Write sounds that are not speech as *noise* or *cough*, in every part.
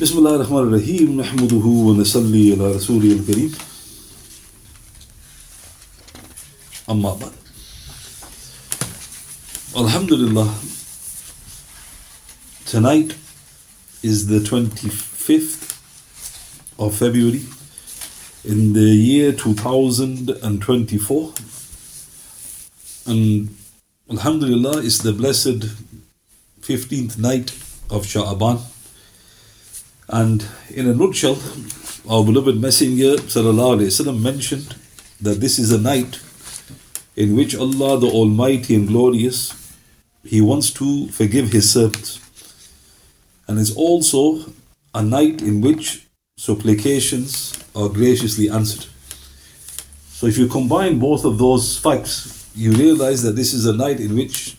بسم الله الرحمن الرحيم نحمده ونصلي على رسوله الكريم أما بعد Alhamdulillah tonight is the 25th of February in the year 2024 and Alhamdulillah is the blessed 15th night of Sha'aban and in a nutshell, our beloved Messenger وسلم, mentioned that this is a night in which Allah the Almighty and Glorious He wants to forgive His servants. And it's also a night in which supplications are graciously answered. So if you combine both of those facts, you realize that this is a night in which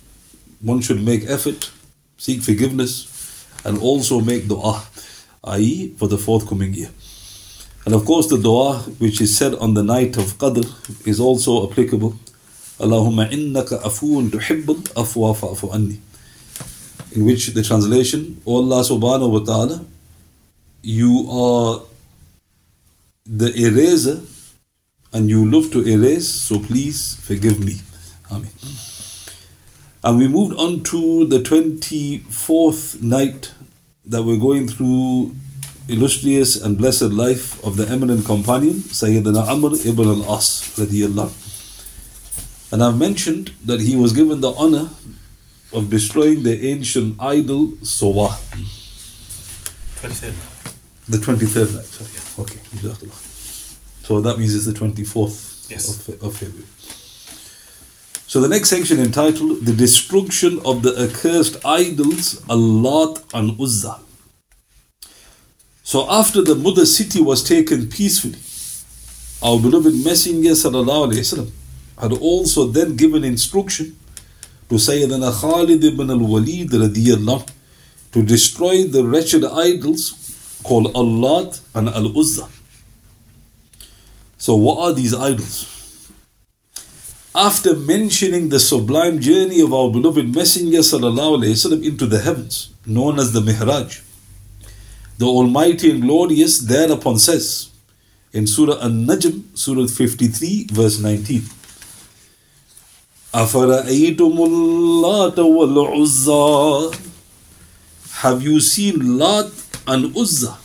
one should make effort, seek forgiveness, and also make dua i.e., for the forthcoming year. And of course, the dua which is said on the night of Qadr is also applicable. Allahumma innaka afuun tuhibbul afwa fa'fu anni. In which the translation, O Allah subhanahu wa ta'ala, you are the eraser and you love to erase, so please forgive me. Amen. And we moved on to the 24th night that we're going through illustrious and blessed life of the eminent companion Sayyidina Amr ibn al-As and I've mentioned that he was given the honor of destroying the ancient idol Sawa 23rd the 23rd night sorry. okay so that means it's the 24th yes. of, of February so the next section entitled The Destruction of the Accursed Idols, Allat and Uzza. So after the mother city was taken peacefully, our beloved Messenger وسلم, had also then given instruction to Sayyidina Khalid ibn al-Walid radiallahu to destroy the wretched idols called Allat and Al-Uzza. So what are these idols? after mentioning the sublime journey of our beloved Messenger وسلم, into the heavens, known as the Mihraj, the Almighty and Glorious thereupon says in Surah An-Najm, Surah 53, verse 19. أَفَرَأَيْتُمُ اللَّاتَ وَالْعُزَّى Have you seen Lat and Uzza?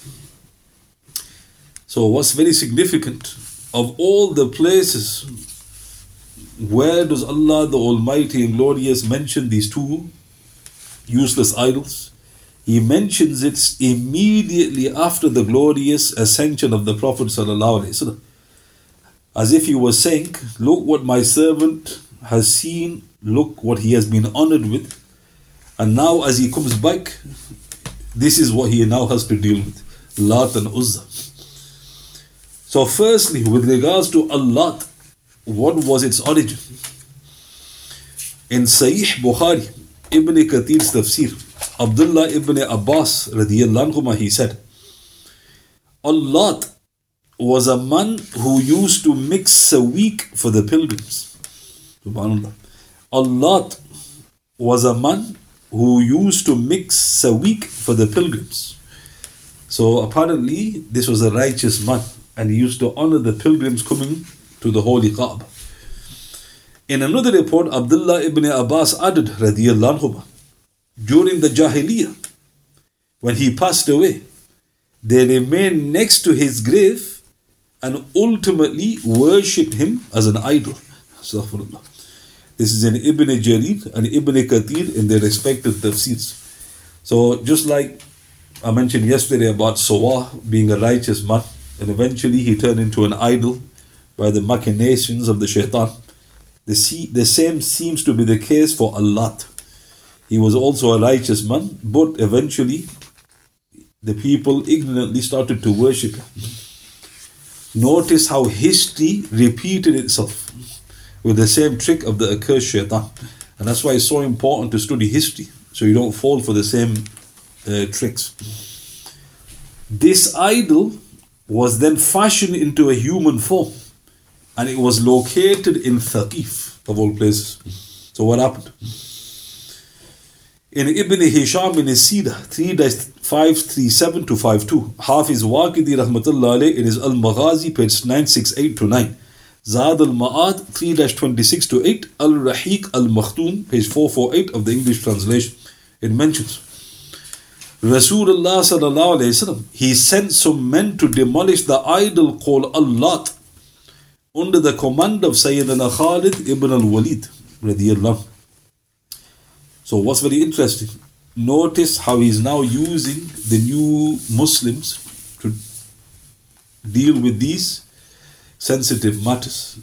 So what's very significant, of all the places where does Allah the Almighty and Glorious mention these two useless idols? He mentions it immediately after the glorious ascension of the Prophet as if he was saying, Look what my servant has seen, look what he has been honored with, and now as he comes back, this is what he now has to deal with Lat and Uzza. So, firstly, with regards to Allat, what was its origin? In Sahih Bukhari, Ibn Kathir's tafsir, Abdullah ibn Abbas anhuma, he said, Allat was a man who used to mix week for the pilgrims. Subhanallah. Allat was a man who used to mix week for the pilgrims. So apparently, this was a righteous man, and he used to honor the pilgrims coming to the holy Kaaba. In another report, Abdullah ibn Abbas added, anhu, during the Jahiliyyah, when he passed away, they remained next to his grave and ultimately worshipped him as an idol. This is in Ibn Jarir and Ibn Kathir in their respective tafsirs. So, just like I mentioned yesterday about Sawah being a righteous man, and eventually he turned into an idol by the machinations of the shaitan. The, the same seems to be the case for Allat. He was also a righteous man, but eventually the people ignorantly started to worship him. Notice how history repeated itself with the same trick of the accursed shaitan. And that's why it's so important to study history so you don't fall for the same uh, tricks. This idol was then fashioned into a human form and it was located in Thaqif, of all places. So what happened? In Ibn Hisham in his Sira, three days 537 to 52. Hafiz Waqidi Rahmatullah in his Al Maghazi, page 968 to 9. Zad al Ma'ad 3 26 to 8. Al Rahiq al Makhtoon, page 448 of the English translation. It mentions Rasulullah sallallahu alayhi wasallam, he sent some men to demolish the idol called Allat under the command of Sayyidina Khalid ibn al-Walid. So what's very interesting, notice how he's now using the new Muslims to deal with these sensitive matters.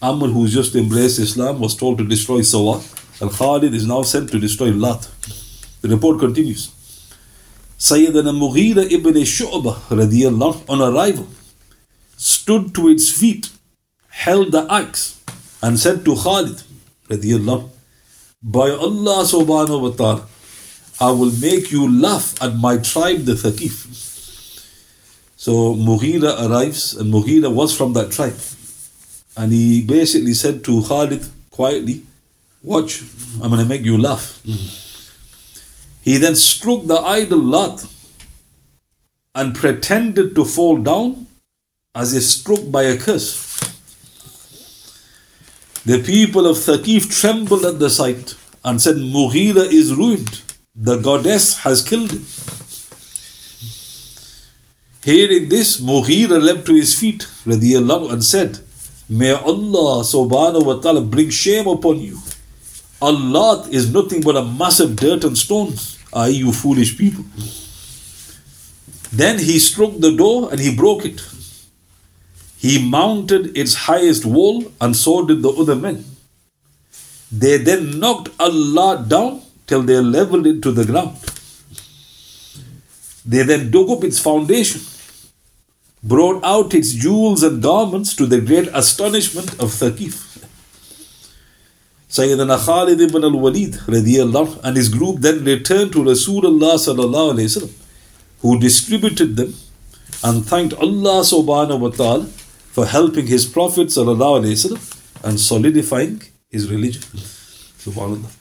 Amr, who's just embraced Islam, was told to destroy Sawa, and Khalid is now sent to destroy Lat. The report continues. Sayyidina Mughira ibn Shu'bah radiallahu on arrival stood to its feet, held the axe, and said to Khalid radiallahu by Allah subhanahu wa ta'ala, I will make you laugh at my tribe, the Thaqif. So Mughira arrives, and Mughira was from that tribe. And he basically said to Khalid quietly, Watch, I'm going to make you laugh. He then struck the idol Lat and pretended to fall down as if struck by a curse. The people of Thaqif trembled at the sight and said, Mughira is ruined. The goddess has killed him. Hearing this, Mughira leapt to his feet and said, May Allah subhanahu wa ta'ala bring shame upon you. Allat is nothing but a mass of dirt and stones. Are you foolish people? Then he struck the door and he broke it. He mounted its highest wall, and so did the other men. They then knocked Allat down till they leveled it to the ground. They then dug up its foundation, brought out its jewels and garments to the great astonishment of Thaqif. Sayyidina Khalid ibn al-Walid and his group then returned to Rasulullah sallallahu wasallam, who distributed them and thanked Allah subhanahu wa ta'ala for helping his Prophet وسلم, and solidifying his religion. Subhanallah.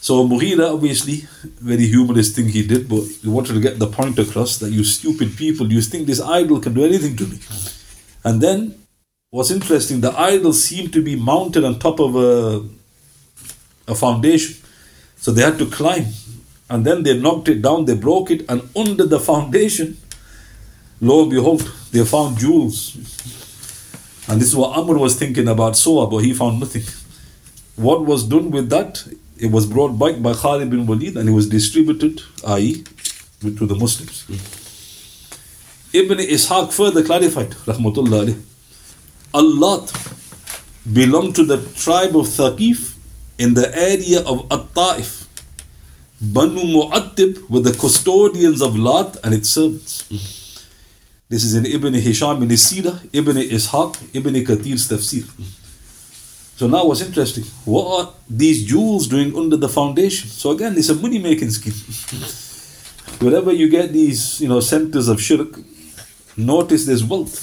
So Mughira, obviously, very humorous thing he did, but he wanted to get the point across that you stupid people, you think this idol can do anything to me. And then, what's interesting, the idol seemed to be mounted on top of a, a foundation. So they had to climb. And then they knocked it down, they broke it, and under the foundation, lo and behold, they found jewels and this is what Amr was thinking about Suwa, but he found nothing. What was done with that? It was brought back by Khalid bin Walid and it was distributed, i.e., to the Muslims. Ibn Ishaq further clarified, Rahmatullah Allat belonged to the tribe of Thaqif in the area of At-Ta'if. Banu Mu'attib were the custodians of Lat and its servants. This is in Ibn Hisham in his Sirah, Ibn Ishaq, Ibn Kathir's tafsir. So now what's interesting, what are these jewels doing under the foundation? So again, it's a money making scheme. *laughs* Wherever you get these, you know, centers of shirk, notice there's wealth.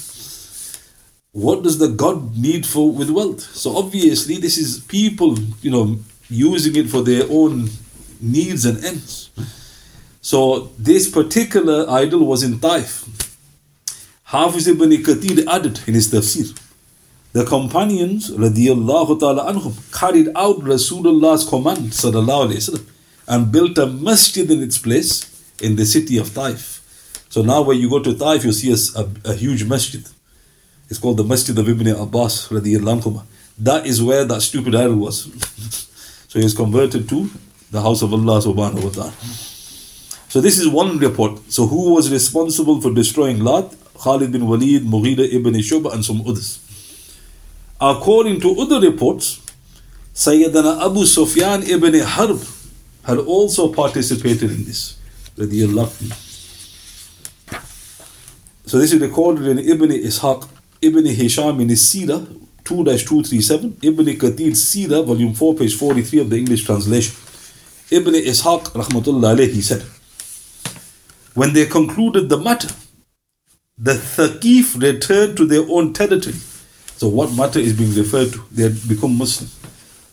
What does the God need for with wealth? So obviously this is people, you know, using it for their own needs and ends. So this particular idol was in Taif. Hafiz ibn Kathir added in his tafsir, the companions ta'ala anhum carried out Rasulullah's command sallallahu and built a masjid in its place in the city of Taif. So now when you go to Taif, you see a, a, a huge masjid. It's called the Masjid of Ibn Abbas. That is where that stupid idol was. *laughs* so he was converted to the house of Allah subhanahu wa ta'ala. So this is one report. So who was responsible for destroying Lat? Khalid bin Walid, Mughira ibn Shuba, and some others. According to other reports, Sayyidina Abu Sufyan ibn Harb had also participated in this. So this is recorded in Ibn Ishaq, Ibn Hisham in his Sirah 2-237, Ibn Kathir Sirah, volume 4, page 43 of the English translation. Ibn Ishaq, rahmatullah alayhi, said, When they concluded the matter, the Thaqif returned to their own territory. So what matter is being referred to? They had become Muslim.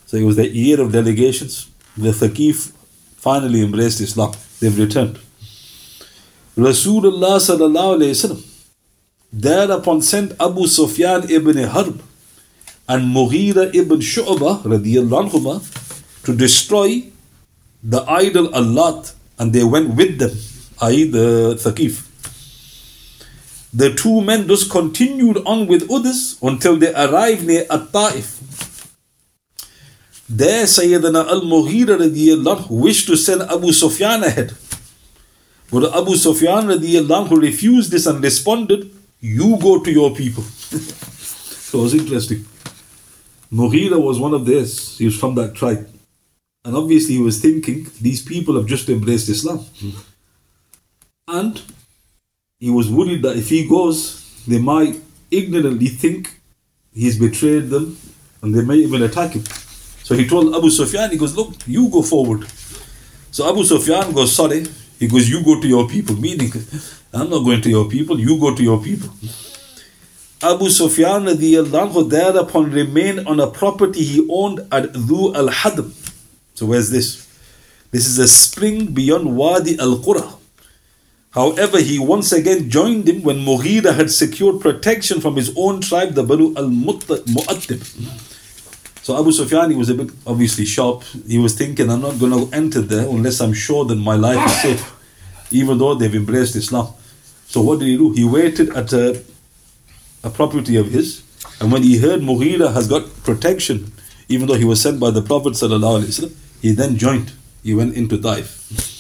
So it was the year of delegations. The Thaqif finally embraced Islam. They've returned. Rasulullah sallallahu alayhi wasallam thereupon sent Abu Sufyan ibn Harb and Mughira ibn Shu'bah to destroy the idol Allat and they went with them, i.e. the Thaqif. The two men thus continued on with others until they arrived near At-Ta'if. There Sayyidina al-Mughira radiyallahu wished to send Abu Sufyan ahead. But Abu Sufyan radiyallahu refused this and responded, you go to your people. *laughs* so it was interesting. Mughira was one of theirs. He was from that tribe. And obviously he was thinking, these people have just embraced Islam. *laughs* And he was worried that if he goes, they might ignorantly think he's betrayed them and they may even attack him. So he told Abu Sufyan, he goes, Look, you go forward. So Abu Sufyan goes, Sorry. He goes, You go to your people, meaning, I'm not going to your people, you go to your people. Abu Sufyan thereupon remained on a property he owned at Dhu al Hadm. So where's this? This is a spring beyond Wadi al Qura. However, he once again joined him when Mughira had secured protection from his own tribe, the Banu al Mu'attib. So Abu Sufyan, he was a bit obviously sharp. He was thinking, I'm not going to enter there unless I'm sure that my life is safe, even though they've embraced Islam. So what did he do? He waited at a, a property of his, and when he heard Mughira has got protection, even though he was sent by the Prophet he then joined. He went into Taif.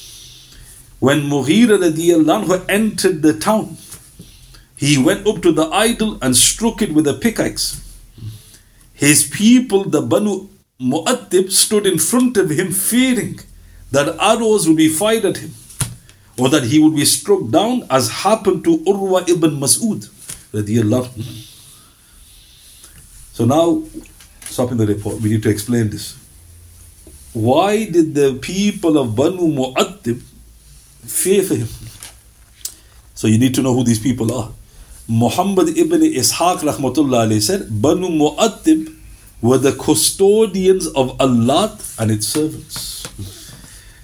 When Mughira radiallahu entered the town, he went up to the idol and struck it with a pickaxe. His people, the Banu Mu'attib, stood in front of him fearing that arrows would be fired at him or that he would be struck down as happened to Urwa ibn Mas'ud. So now, stopping the report, we need to explain this. Why did the people of Banu Mu'attib fear for him? So you need to know who these people are. Muhammad ibn Ishaq rahmatullah said, Banu Mu'attib were the custodians of Allat and its servants.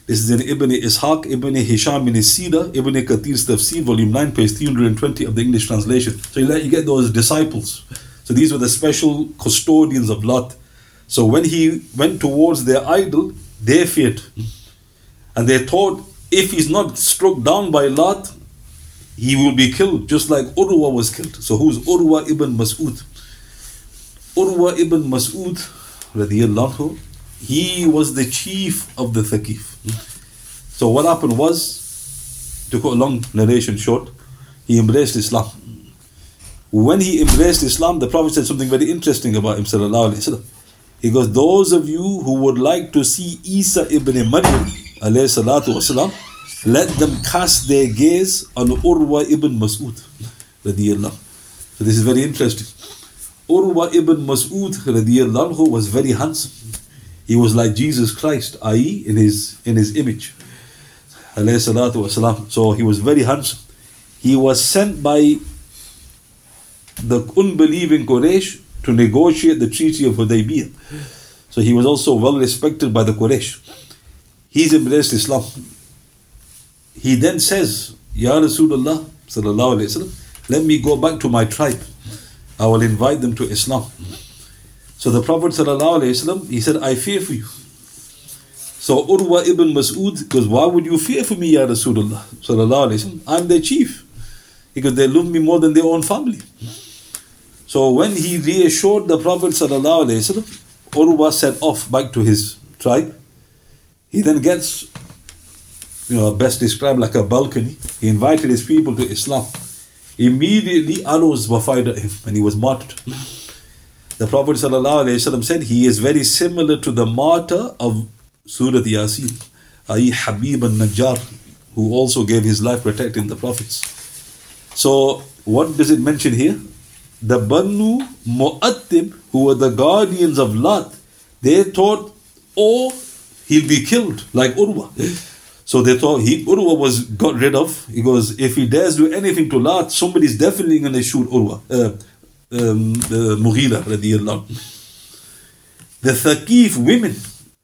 This is in Ibn Ishaq, Ibn Hisham in Sira, Ibn Kathir's Tafsir, volume 9, page 320 of the English translation. So you get those disciples. So these were the special custodians of Lat. So when he went towards their idol, they feared. And they thought if he's not struck down by Lat, he will be killed, just like Urwa was killed. So who's Urwa ibn Mas'ud? Urwa ibn Mas'ud, radiallahu, he was the chief of the Thaqif. So what happened was, to cut a long narration short, he embraced Islam. When he embraced Islam, the Prophet said something very interesting about him. He goes, Those of you who would like to see Isa ibn Maryam, alayhi let them cast their gaze on Urwa ibn Mas'ud. So this is very interesting. Urwa ibn Mas'ud was very handsome. He was like Jesus Christ, i.e. in his in his image. So he was very handsome. He was sent by the unbelieving Quraysh to negotiate the Treaty of Hudaybiyah. So he was also well respected by the Quraysh. He's embraced Islam. He then says, Ya Rasulullah, sallallahu alayhi wasallam, let me go back to my tribe. I will invite them to Islam. So the Prophet wasallam, he said, I fear for you. So Urwa ibn Mas'ud goes, Why would you fear for me, Ya Rasulullah? Wasallam. I'm their chief. Because they love me more than their own family. So when he reassured the Prophet wasallam, Urwa set off back to his tribe. He then gets, you know, best described like a balcony. He invited his people to Islam. Immediately arrows were fired at him and he was martyred. The Prophet ﷺ said he is very similar to the martyr of Surah Yasin, i.e. Habib al-Najjar, who also gave his life protecting the Prophets. So what does it mention here? The Banu Mu'attib, who were the guardians of Lat, they thought, oh, he'll be killed like Urwa. So they thought he Urwa was got rid of. He goes, if he dares do anything to Lat, somebody's definitely going to shoot Urwa, uh, um, uh, Mughira radiallahu. The Thaqif women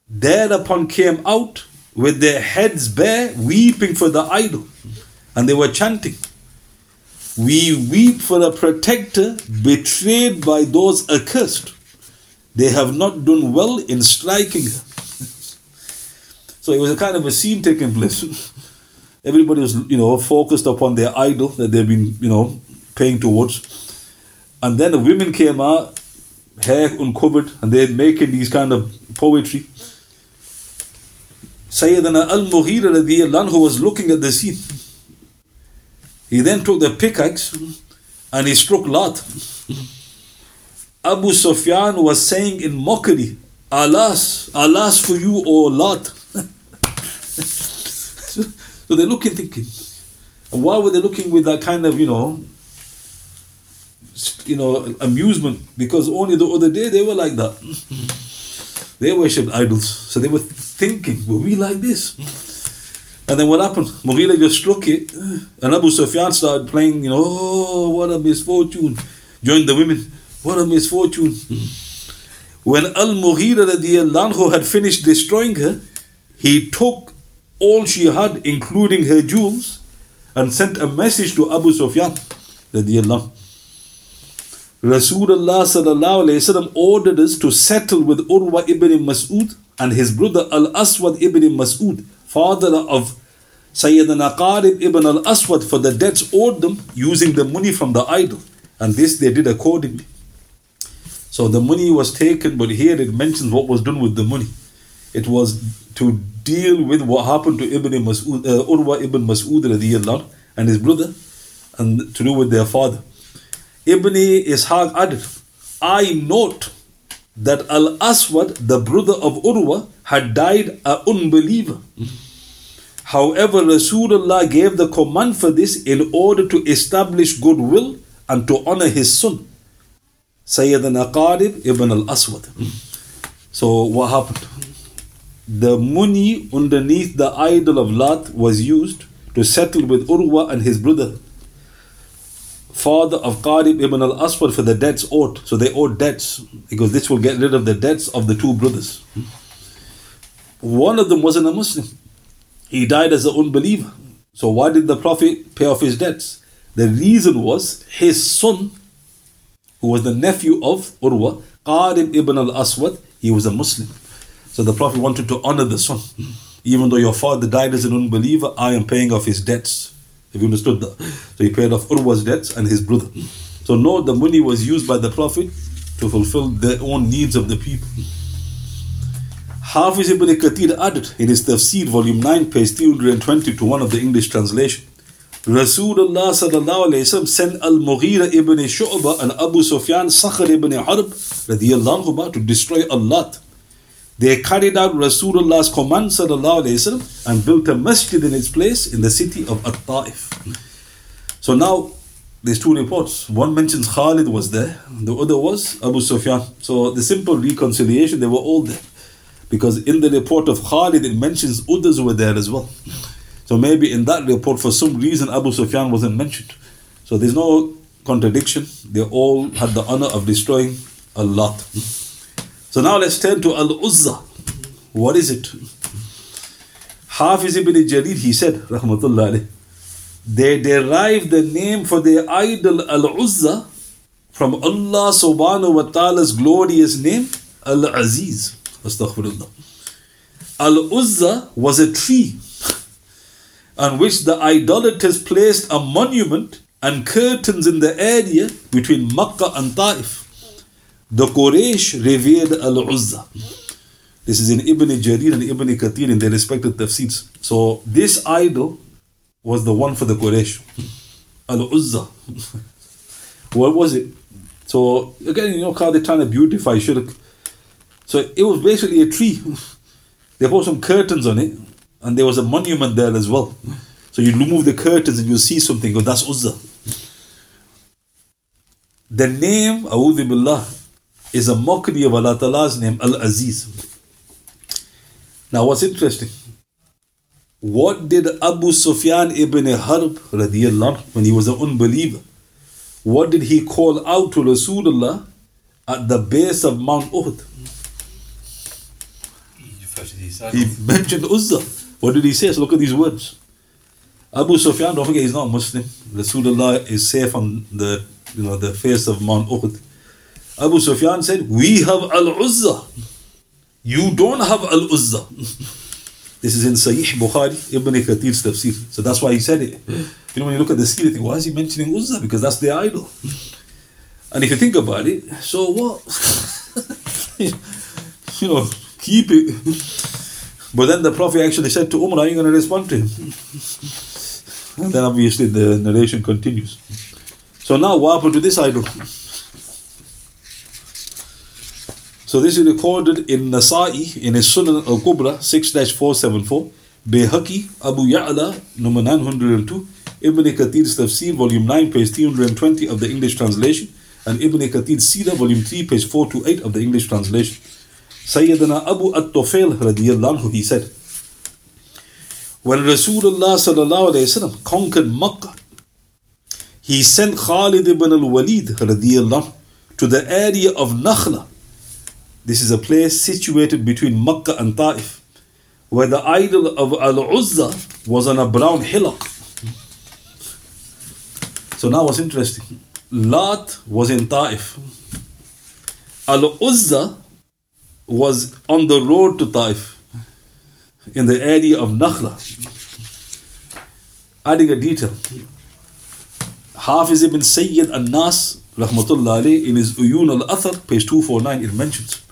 thereupon came out with their heads bare, weeping for the idol. and they were chanting, We weep for a protector betrayed by those accursed. They have not done well in striking her. So it was a kind of a scene taking place. *laughs* Everybody was, you know, focused upon their idol that they've been, you know, paying towards. And then the women came out, hair uncovered, and they're making these kind of poetry. Sayyidina al-Mughira who was looking at the scene. He then took the pickaxe and he struck Lat. Abu Sufyan was saying in mockery, Alas, alas for you, O Lat. So, they're looking, thinking. And why were they looking with that kind of, you know, you know, amusement? Because only the other day they were like that. *laughs* they worshipped idols. So they were thinking, were we like this? And then what happened? Mughira just struck it, and Abu Sufyan started playing, you know, oh, what a misfortune. Joined the women. What a misfortune. When Al Mughira had finished destroying her, he took all she had, including her jewels, and sent a message to Abu Sufyan. Rasulullah sallallahu ordered us to settle with Urwa ibn Mas'ud and his brother Al Aswad ibn Mas'ud, father of Sayyidina Qarib ibn Al Aswad, for the debts owed them using the money from the idol. And this they did accordingly. So the money was taken, but here it mentions what was done with the money. It was to deal with what happened to Ibn Mas'ud, uh, Urwa ibn Mas'ud radiallahu and his brother, and to do with their father. Ibn Ishaq added, I note that Al Aswad, the brother of Urwa, had died an unbeliever. However, Rasulullah gave the command for this in order to establish goodwill and to honor his son. Sayyidina Qarib ibn al-Aswad. So what happened? The money underneath the idol of Lat was used to settle with Urwa and his brother, father of Qarib ibn al-Aswad for the debts owed. So they owed debts because this will get rid of the debts of the two brothers. One of them wasn't a Muslim. He died as an unbeliever. So why did the Prophet pay off his debts? The reason was his son who was the nephew of Urwa, Qarib ibn al-Aswad, he was a Muslim. So the Prophet wanted to honor the son. Even though your father died as an unbeliever, I am paying off his debts. Have you understood that? So he paid off Urwa's debts and his brother. So no, the money was used by the Prophet to fulfill their own needs of the people. Hafiz ibn Kathir added in his Tafsir, volume 9, page 320 to one of the English translation. Rasulullah sallallahu alayhi wasallam sent Al-Mughira ibn Shu'bah and Abu Sufyan Sakhr ibn Harb to destroy Allat. They carried out Rasulullah's command wasallam and built a masjid in its place in the city of At-Ta'if. So now there's two reports. One mentions Khalid was there, the other was Abu Sufyan. So the simple reconciliation, they were all there. Because in the report of Khalid, it mentions others were there as well. So maybe in that report, for some reason, Abu Sufyan wasn't mentioned. So there's no contradiction. They all had the honor of destroying Al-Lat. So now let's turn to Al Uzza. What is it? Hafiz ibn Jarir, he said, Rahmatullah they derived the name for their idol Al Uzza from Allah subhanahu wa ta'ala's glorious name, Al Aziz. Astaghfirullah. Al Uzza was a tree on which the idolaters placed a monument and curtains in the area between Makkah and Taif. The Quraysh revered Al Uzza. This is in Ibn Jarir and Ibn Kathir in their respective tafsirs. So this idol was the one for the Quraysh. Al Uzza. *laughs* what was it? So again, you know how they're trying to beautify shirk. So it was basically a tree. *laughs* They put some curtains on it and there was a monument there as well. So you remove the curtains and you see something, oh, that's Uzza. The name, A'udhu Billah, is a mockery of Allah Ta'ala's name, Al Aziz. Now, what's interesting? What did Abu Sufyan ibn Harb, when he was an unbeliever, what did he call out to Rasulullah at the base of Mount Uhud? He mentioned Uzza. What did he say? So look at these words. Abu Sufyan, don't forget, he's not Muslim. Rasulullah is safe on the you know the face of Mount Uhud. Abu Sufyan said, We have Al Uzza. You don't have Al Uzza. This is in Sahih Bukhari, Ibn Kathir's tafsir. So that's why he said it. You know, when you look at the seerah, why is he mentioning Uzza? Because that's their idol. And if you think about it, so what? *laughs* you know, keep it. But then the Prophet actually said to Umar, Are you going to respond to him? And then obviously the narration continues. So now what happened to this idol? So this is recorded in Nasa'i in his Sunan al Kubra 6 474, Bayhaqi, Abu Ya'la, number 902, Ibn Kathir's Tafsir, volume 9, page 320 of the English translation, and Ibn Kathir's Sira, volume 3, page 428 of the English translation. Sayyidina Abu At-Tufail radiyallahu anhu, he said, when Rasulullah sallallahu alayhi wasallam conquered Makkah, he sent Khalid ibn al-Walid radiyallahu to the area of Nakhla. This is a place situated between Makkah and Taif, where the idol of Al-Uzza was on a brown hillock. So now what's interesting, Lat was in Taif. Al-Uzza was on the road to Taif in the area of Nakhla. Adding a detail. Hafiz ibn Sayyid al-Nas, rahmatullah in his Uyun al-Athar, page 249, it mentions,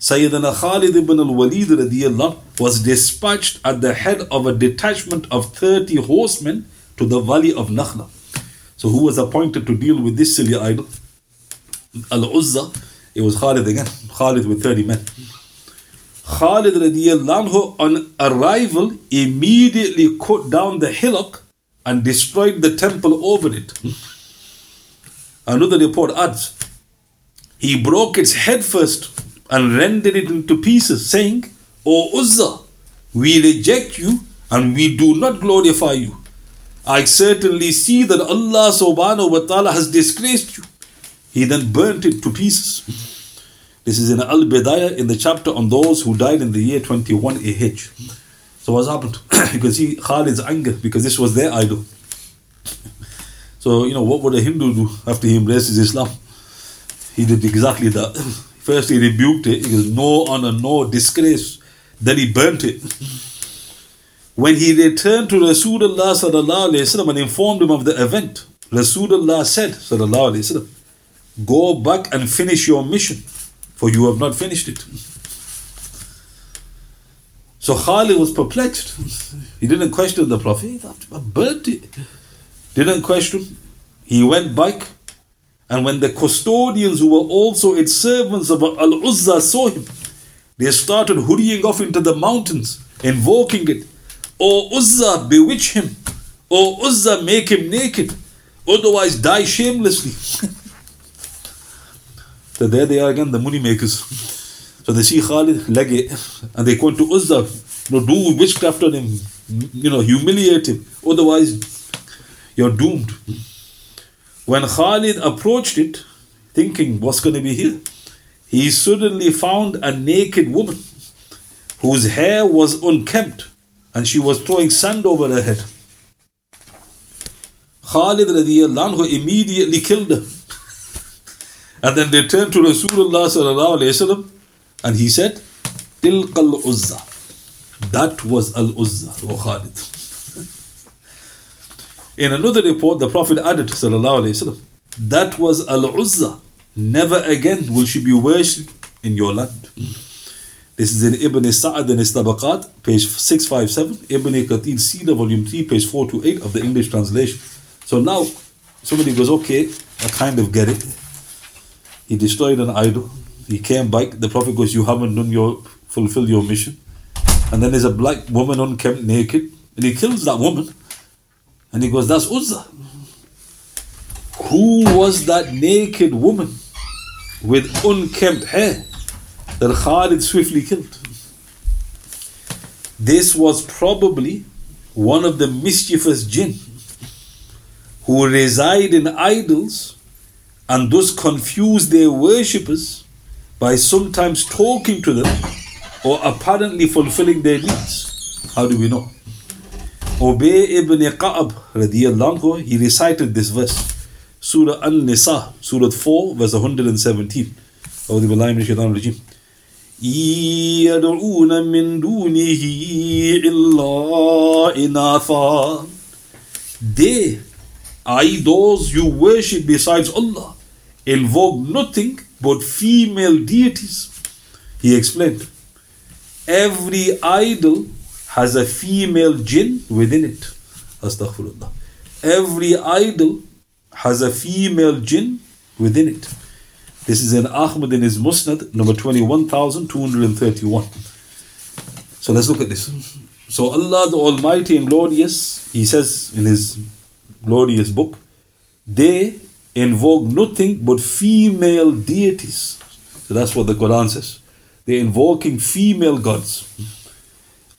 Sayyidina Khalid ibn al-Walid radiyallahu was dispatched at the head of a detachment of 30 horsemen to the valley of Nakhla. So who was appointed to deal with this silly idol? Al-Uzza, it was Khalid again, Khalid with 30 men. Khalid radiallahu on arrival immediately cut down the hillock and destroyed the temple over it. Another report adds, he broke its head first and rendered it into pieces, saying, O Uzza, we reject you and we do not glorify you. I certainly see that Allah subhanahu wa ta'ala has disgraced you. He then burnt it to pieces. This is in Al Bidayah in the chapter on those who died in the year 21 AH. So what's happened? *coughs* you can see Khalid's anger because this was their idol. So, you know, what would a Hindu do after he embraces Islam? He did exactly that. *coughs* First he rebuked it, he goes, no honor, no disgrace. Then he burnt it. When he returned to Rasulullah sallallahu alayhi wasallam and informed him of the event, Rasulullah said, sallallahu alayhi wasallam, go back and finish your mission, for you have not finished it. So Khalid was perplexed. He didn't question the Prophet. I burnt it. Didn't question. He went back. And when the custodians who were also its servants of Al Uzza saw him, they started hurrying off into the mountains, invoking it. O Uzza, bewitch him. O Uzza, make him naked. Otherwise, die shamelessly. *laughs* so there they are again, the money makers. So they see Khalid, leg it, and they go to Uzza, you know, do witchcraft on him, you know, humiliate him. Otherwise, you're doomed. When Khalid approached it, thinking, what's going to be here? He suddenly found a naked woman whose hair was unkempt and she was throwing sand over her head. Khalid anhu immediately killed her and then returned to Rasulullah sallallahu alayhi wasallam and he said, Tilqa al-Uzza. That was al-Uzza, O Khalid. In another report, the Prophet added, wasallam, that was al-Uzza. Never again will she be worshipped in your land. This is in Ibn Sa'ad and his page 657, Ibn Kathir Sira, volume 3, page 428 of the English translation. So now, somebody goes, okay, I kind of get it. He destroyed an idol. He came back. The Prophet goes, you haven't done your, fulfill your mission. And then there's a black woman unkempt naked. And he kills that woman. And he goes, that's Uzza. Who was that naked woman with unkempt hair that Khalid swiftly killed? This was probably one of the mischievous jinn who reside in idols and thus confuse their worshippers by sometimes talking to them or apparently fulfilling their needs. How do we know? Ubay ibn Ka'ab anhu, he recited this verse. Surah An-Nisa, Surah 4, verse 117. أعوذ بالله من الشيطان الرجيم. يدعون من دونه إلا إناثا. They, i.e. those you worship besides Allah, invoke nothing but female deities. He explained, every idol has a female jinn within it. Astaghfirullah. Every idol has a female jinn within it. This is in Ahmad in his Musnad, number 21,231. So let's look at this. So Allah the Almighty and Glorious, He says in His glorious book, they invoke nothing but female deities. So that's what the Quran says. They're invoking female gods.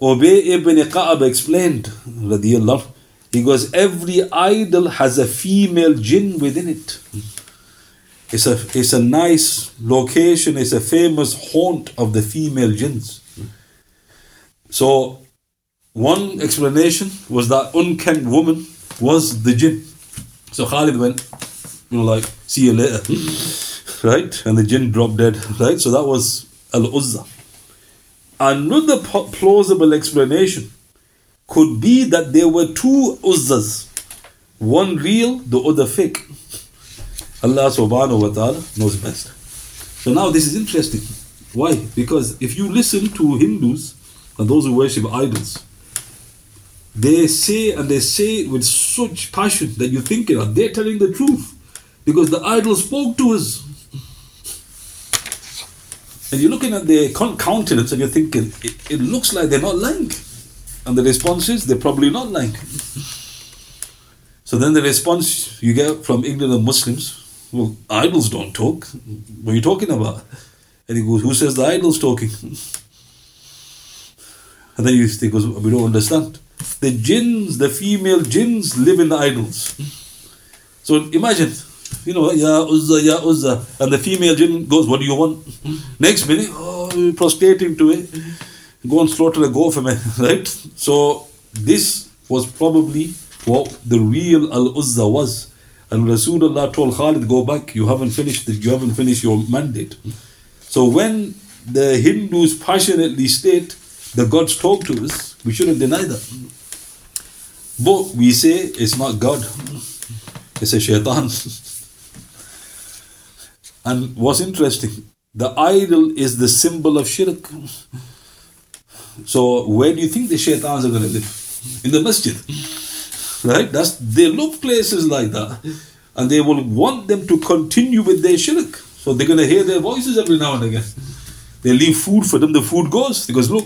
Ubay ibn Ka'ab explained, radiallahu, he goes, every idol has a female jinn within it. It's a, it's a nice location, it's a famous haunt of the female jinns. So, one explanation was that unkempt woman was the jinn. So Khalid went, you know, like, see you later. *laughs* right? And the jinn dropped dead. Right? So that was Al Uzza. Another plausible explanation could be that there were two Uzzas, one real, the other fake. Allah subhanahu wa ta'ala knows best. So now this is interesting. Why? Because if you listen to Hindus and those who worship idols, they say and they say it with such passion that you think know, they're telling the truth because the idol spoke to us. And you're looking at their countenance and you're thinking, it, it looks like they're not lying. And the response is, they're probably not lying. so then the response you get from ignorant Muslims, well, idols don't talk. What are you talking about? And he goes, who says the idol's talking? And then he goes, we don't understand. The jinns, the female jinns live in the idols. So imagine, you know, Ya Uzza, Ya Uzza. And the female jinn goes, What do you want? Next minute, oh, prostrating to it. Go and slaughter a goat for me, *laughs* right? So this was probably what the real Al Uzza was. And Rasulullah told Khalid, Go back, you haven't finished the, you haven't finished your mandate. So when the Hindus passionately state the gods talk to us, we shouldn't deny that. But we say it's not God, it's a shaitan. *laughs* And what's interesting, the idol is the symbol of shirk. So where do you think the shaitans are going to live? In the masjid. Right? That's they love places like that. And they will want them to continue with their shirk. So they're going to hear their voices every now and again. They leave food for them, the food goes. Because look,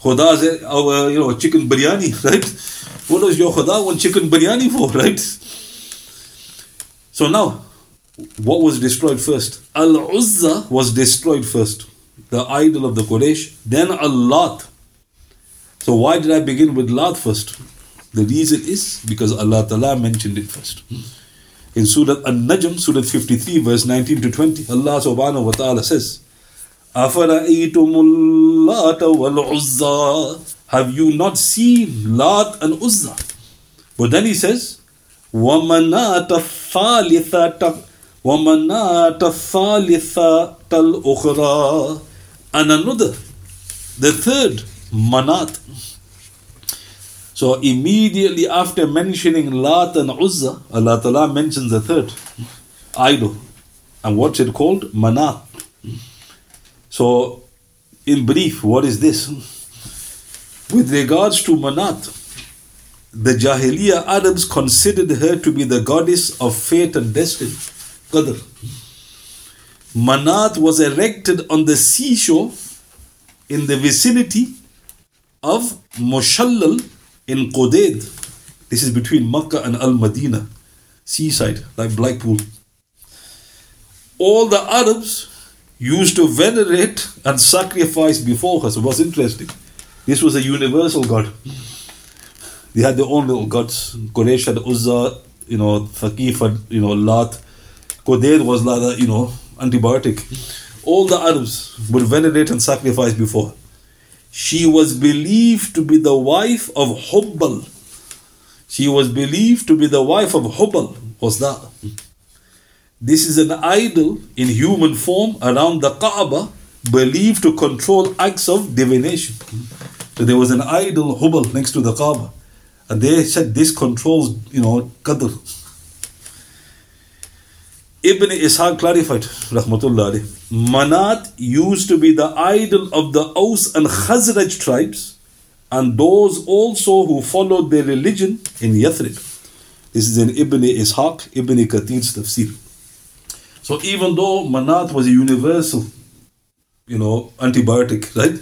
Khuda's uh, our you know chicken biryani, *laughs* right? What does your Khuda want chicken biryani for, right? So now what was destroyed first? Al Uzza was destroyed first, the idol of the Quraysh, then Al Lat. So, why did I begin with Lat first? The reason is because Allah Ta'ala mentioned it first. In Surah An Najm, Surah 53, verse 19 to 20, Allah Subhanahu wa Ta'ala says, Have you not seen Lat and Uzza? But then he says, وَمَنَاتَ الثَّالِثَةَ وَمَنَاةَ الثَّالِثَةَ الْأُخْرَى And another, the third, Manat. So immediately after mentioning Lat and Uzza, Allah Ta'ala mentions the third idol. And what's it called? Manat. So, in brief, what is this? With regards to Manat, the Jahiliyyah Arabs considered her to be the goddess of fate and destiny. Qadr. Manat was erected on the seashore in the vicinity of Mushallal in Qudayd. This is between Makkah and Al Madinah, seaside, like Blackpool. All the Arabs used to venerate and sacrifice before her. So what's interesting? This was a universal god. They had their own little gods. Quraysh had Uzza, you know, Thaqif had, you know, Lat, Qudayd was a, you know, antibiotic. All the Arabs would venerate and sacrifice before. She was believed to be the wife of Hubal. She was believed to be the wife of Hubal. What's that? This is an idol in human form around the Kaaba, believed to control acts of divination. So there was an idol Hubal next to the Kaaba, and they said this controls, you know, Qadr. Ibn Ishaq clarified, Rahmatullah Manat used to be the idol of the Aus and Khazraj tribes, and those also who followed their religion in Yathrib. This is in Ibn Ishaq, Ibn Kathir's tafsir. So even though Manat was a universal, you know, antibiotic, right,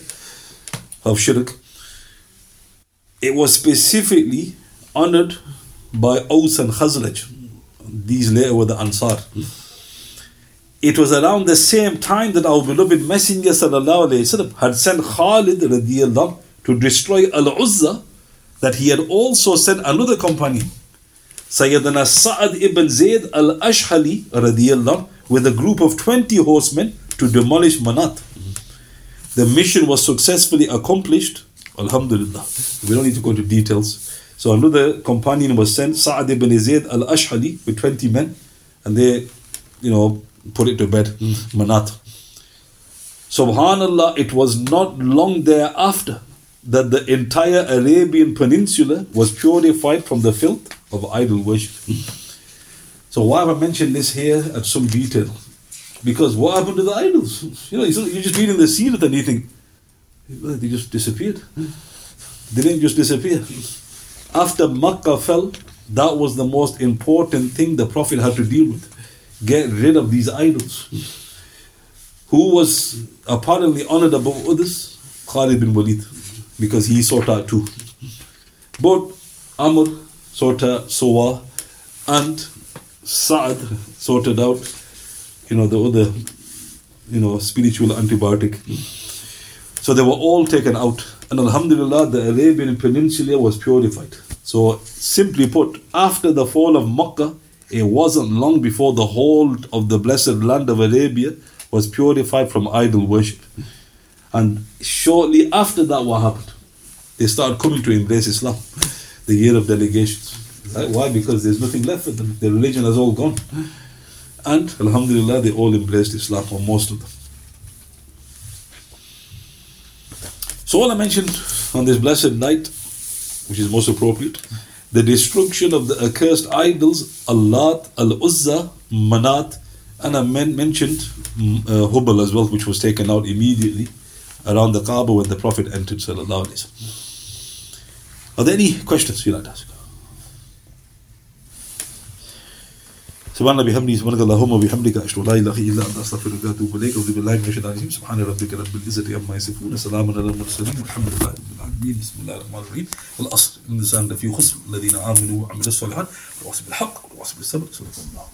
of shirk, it was specifically honored by Aus and Khazraj. These later were the Ansar. It was around the same time that our beloved Messenger wasallam had sent Khalid radiallahu to destroy Al-Uzza, that he had also sent another companion, Sayyidina Sa'ad ibn Zayd al-Ashhali radiallahu with a group of 20 horsemen to demolish Manat. The mission was successfully accomplished. Alhamdulillah. We don't need to go into details. So another companion was sent, Sa'ad ibn Zayd al-Ashhali with 20 men, and they, you know, put it to bed, hmm. Manat. Subhanallah, it was not long thereafter that the entire Arabian Peninsula was purified from the filth of idol worship. So why have I mentioned this here at some detail? Because what happened to the idols? You know, you're just reading the seerah and you think, they just disappeared. They didn't just disappear. After Makkah fell, that was the most important thing the Prophet had to deal with. Get rid of these idols. Who was apparently honored above others? Khalid bin Walid, because he sought out too. Both Amr sought out Sawa and Sa'ad sorted out, you know, the other, you know, spiritual antibiotic. So they were all taken out. And Alhamdulillah, the Arabian Peninsula was purified. So, simply put, after the fall of Makkah, it wasn't long before the whole of the blessed land of Arabia was purified from idol worship. And shortly after that, what happened? They started coming to embrace Islam, the year of delegations. Right? Why? Because there's nothing left for them. Their religion has all gone. And Alhamdulillah, they all embraced Islam, or most of them. So, all I mentioned on this blessed night, which is most appropriate, the destruction of the accursed idols, Allat, Al Uzza, Manat, and I men- mentioned uh, Hubal as well, which was taken out immediately around the Kaaba when the Prophet entered. Are there any questions you'd like to ask? سبحان الله بحمده سبحانك اللهم وبحمدك أشهد أن لا إله إلا أنت أستغفرك وأتوب إليك. أعوذ بالله من الشيطان الرجيم. سبحان ربك رب العزة عما يصفون. سلام على المرسلين. والحمد لله رب العالمين. بسم الله الرحمن الرحيم. الأصل إن الإنسان لفي خسر الذين آمنوا وعملوا الصالحات وتواصوا بالحق وتواصوا بالصبر صدق الله